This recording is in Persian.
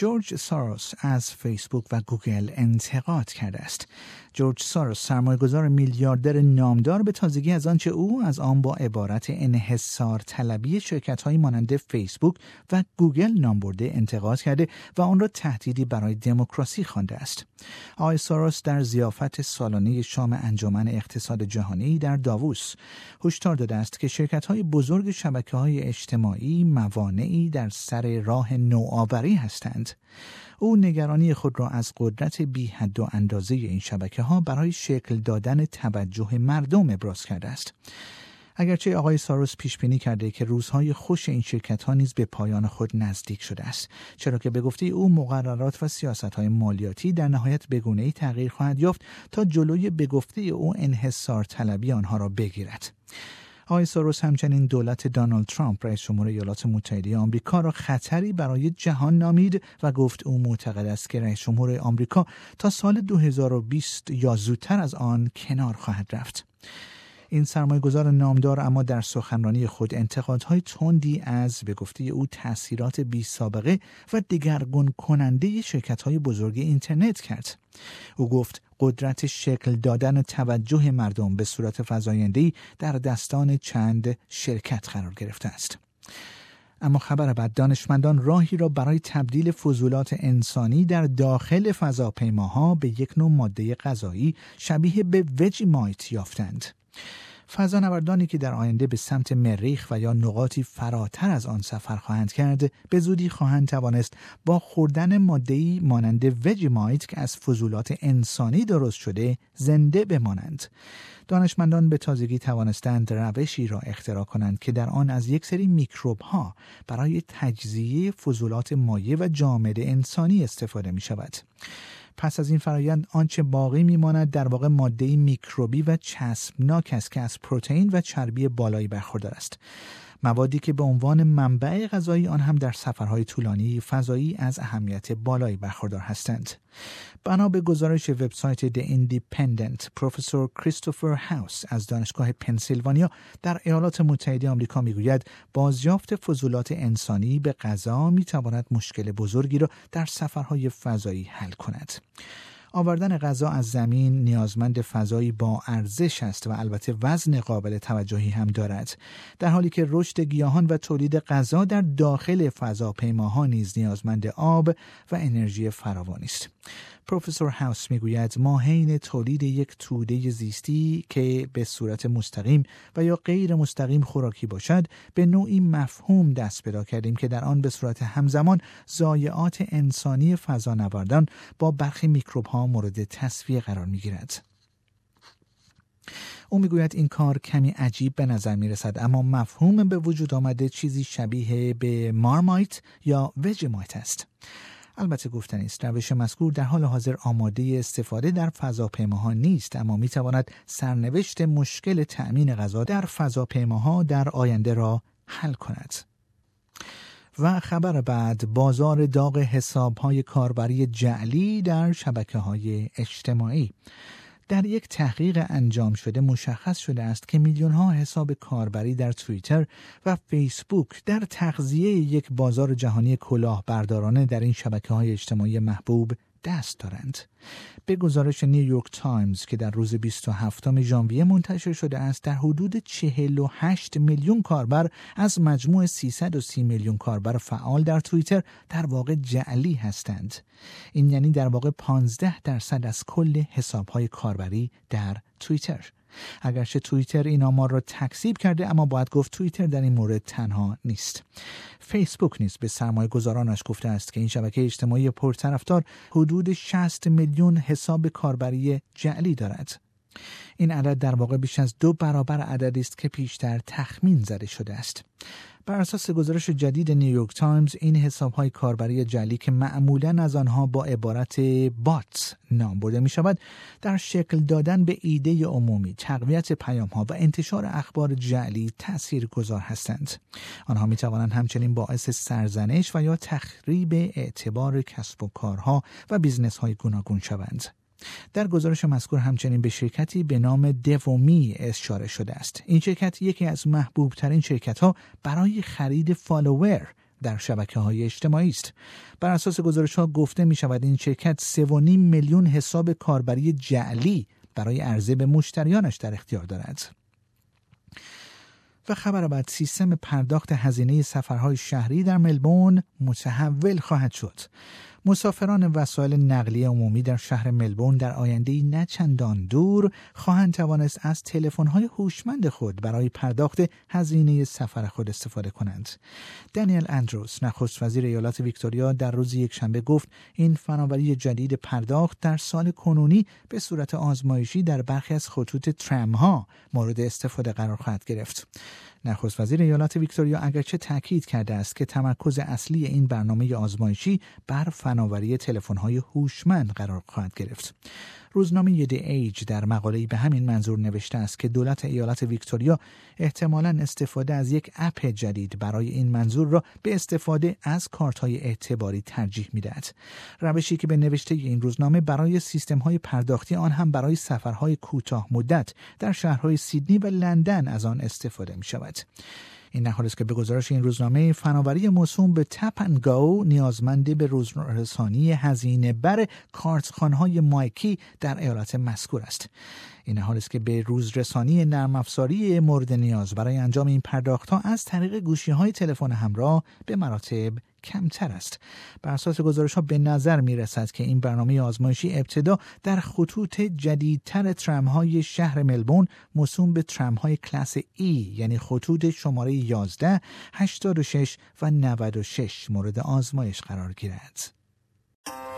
جورج سوروس از فیسبوک و گوگل انتقاد کرده است. جورج سوروس سرمایه‌گذار میلیاردر نامدار به تازگی از آنچه او از آن با عبارت انحصار طلبی شرکت های مانند فیسبوک و گوگل نام برده انتقاد کرده و آن را تهدیدی برای دموکراسی خوانده است. آقای سوروس در ضیافت سالانه شام انجمن اقتصاد جهانی در داووس هشدار داده است که شرکت های بزرگ شبکه های اجتماعی موانعی در سر راه نوآوری هستند. او نگرانی خود را از قدرت بی حد و اندازه این شبکه ها برای شکل دادن توجه مردم ابراز کرده است. اگرچه آقای ساروس پیش بینی کرده که روزهای خوش این شرکت ها نیز به پایان خود نزدیک شده است چرا که به گفته او مقررات و سیاست های مالیاتی در نهایت بگونه ای تغییر خواهد یافت تا جلوی به گفته او انحصار طلبی آنها را بگیرد آقای ساروس همچنین دولت دونالد ترامپ رئیس جمهور ایالات متحده آمریکا را خطری برای جهان نامید و گفت او معتقد است که رئیس جمهور آمریکا تا سال 2020 یا زودتر از آن کنار خواهد رفت. این سرمایه گذار نامدار اما در سخنرانی خود انتقادهای تندی از به گفته او تاثیرات بی سابقه و دگرگون کننده شرکت های بزرگ اینترنت کرد. او گفت قدرت شکل دادن توجه مردم به صورت فزاینده‌ای در دستان چند شرکت قرار گرفته است. اما خبر بعد دانشمندان راهی را برای تبدیل فضولات انسانی در داخل فضاپیماها به یک نوع ماده غذایی شبیه به وجیمایت یافتند. فضانوردانی که در آینده به سمت مریخ و یا نقاطی فراتر از آن سفر خواهند کرد به زودی خواهند توانست با خوردن ماده‌ای مانند وجیمایت که از فضولات انسانی درست شده زنده بمانند دانشمندان به تازگی توانستند روشی را اختراع کنند که در آن از یک سری میکروب ها برای تجزیه فضولات مایع و جامد انسانی استفاده می شود. پس از این فرایند آنچه باقی میماند در واقع ماده میکروبی و چسبناک است که از پروتئین و چربی بالایی برخوردار است. موادی که به عنوان منبع غذایی آن هم در سفرهای طولانی فضایی از اهمیت بالایی برخوردار هستند. بنا به گزارش وبسایت The Independent پروفسور کریستوفر هاوس از دانشگاه پنسیلوانیا در ایالات متحده آمریکا می‌گوید بازیافت فضولات انسانی به غذا می‌تواند مشکل بزرگی را در سفرهای فضایی حل کند. آوردن غذا از زمین نیازمند فضایی با ارزش است و البته وزن قابل توجهی هم دارد. در حالی که رشد گیاهان و تولید غذا در داخل فضاپیماها نیز نیازمند آب و انرژی فراوانی است. پروفسور هاوس می‌گوید ما حین تولید یک توده زیستی که به صورت مستقیم و یا غیر مستقیم خوراکی باشد به نوعی مفهوم دست پیدا کردیم که در آن به صورت همزمان ضایعات انسانی فضانوردان با برخی میکروب ها مورد تصفیه قرار می گیرد. او می‌گوید این کار کمی عجیب به نظر می رسد اما مفهوم به وجود آمده چیزی شبیه به مارمایت یا وجمایت است. البته گفتنی است روش مذکور در حال حاضر آماده استفاده در فضاپیماها نیست اما می تواند سرنوشت مشکل تأمین غذا در فضاپیماها در آینده را حل کند و خبر بعد بازار داغ حساب های کاربری جعلی در شبکه های اجتماعی. در یک تحقیق انجام شده مشخص شده است که میلیون ها حساب کاربری در توییتر و فیسبوک در تغذیه یک بازار جهانی کلاهبردارانه در این شبکه های اجتماعی محبوب دست دارند. به گزارش نیویورک تایمز که در روز 27 ژانویه منتشر شده است در حدود 48 میلیون کاربر از مجموع 330 میلیون کاربر فعال در توییتر در واقع جعلی هستند. این یعنی در واقع 15 درصد از کل حسابهای کاربری در توییتر. اگرچه توییتر این آمار را تکذیب کرده اما باید گفت توییتر در این مورد تنها نیست. فیسبوک نیز به سرمایه گذارانش گفته است که این شبکه اجتماعی پرطرفدار حدود 60 میلیون حساب کاربری جعلی دارد. این عدد در واقع بیش از دو برابر عددی است که پیشتر تخمین زده شده است. بر اساس گزارش جدید نیویورک تایمز این حساب های کاربری جعلی که معمولا از آنها با عبارت bot نام برده می شود در شکل دادن به ایده عمومی تقویت پیام ها و انتشار اخبار جعلی تأثیر گذار هستند. آنها می توانند همچنین باعث سرزنش و یا تخریب اعتبار کسب و کارها و business های گوناگون شوند. در گزارش مذکور همچنین به شرکتی به نام Devumi اشاره شده است. این شرکت یکی از محبوب ترین شرکت ها برای خرید follower در شبکه های اجتماعی است. بر اساس گزارش ها گفته می شود این شرکت 3.5 میلیون حساب کاربری جعلی برای عرضه به مشتریانش در اختیار دارد. و خبر بعد سیستم پرداخت هزینه سفرهای شهری در ملبورن متحول خواهد شد. مسافران وسایل نقلیه عمومی در شهر ملبورن در آینده نه چندان دور خواهند توانست از تلفن‌های هوشمند خود برای پرداخت هزینه سفر خود استفاده کنند. دانیل اندروس نخست وزیر ایالات ویکتوریا در روز یکشنبه گفت این فناوری جدید پرداخت در سال کنونی به صورت آزمایشی در برخی از خطوط ترم ها مورد استفاده قرار خواهد گرفت. نخست وزیر ایالات ویکتوریا اگرچه تاکید کرده است که تمرکز اصلی این برنامه آزمایشی بر فناوری تلفن‌های هوشمند قرار خواهد گرفت. روزنامه دی ایج در مقاله‌ای به همین منظور نوشته است که دولت ایالات ویکتوریا احتمالا استفاده از یک اپ جدید برای این منظور را به استفاده از کارت‌های اعتباری ترجیح می‌دهد. روشی که به نوشته این روزنامه برای سیستم‌های پرداختی آن هم برای سفرهای کوتاه مدت در شهرهای سیدنی و لندن از آن استفاده می شود. این نحال است که به گزارش این روزنامه فناوری موسوم به تپ گو نیازمند به روزرسانی هزینه بر کارتخانهای مایکی در ایالت مذکور است. این حال است که به روزرسانی نرم افزاری مورد نیاز برای انجام این پرداخت ها از طریق گوشی های تلفن همراه به مراتب کمتر است. بر اساس گزارش ها به نظر می رسد که این برنامه آزمایشی ابتدا در خطوط جدیدتر ترم های شهر ملبون موسوم به ترم های کلاس ای یعنی خطوط شماره 11 86 و 96 مورد آزمایش قرار گیرد.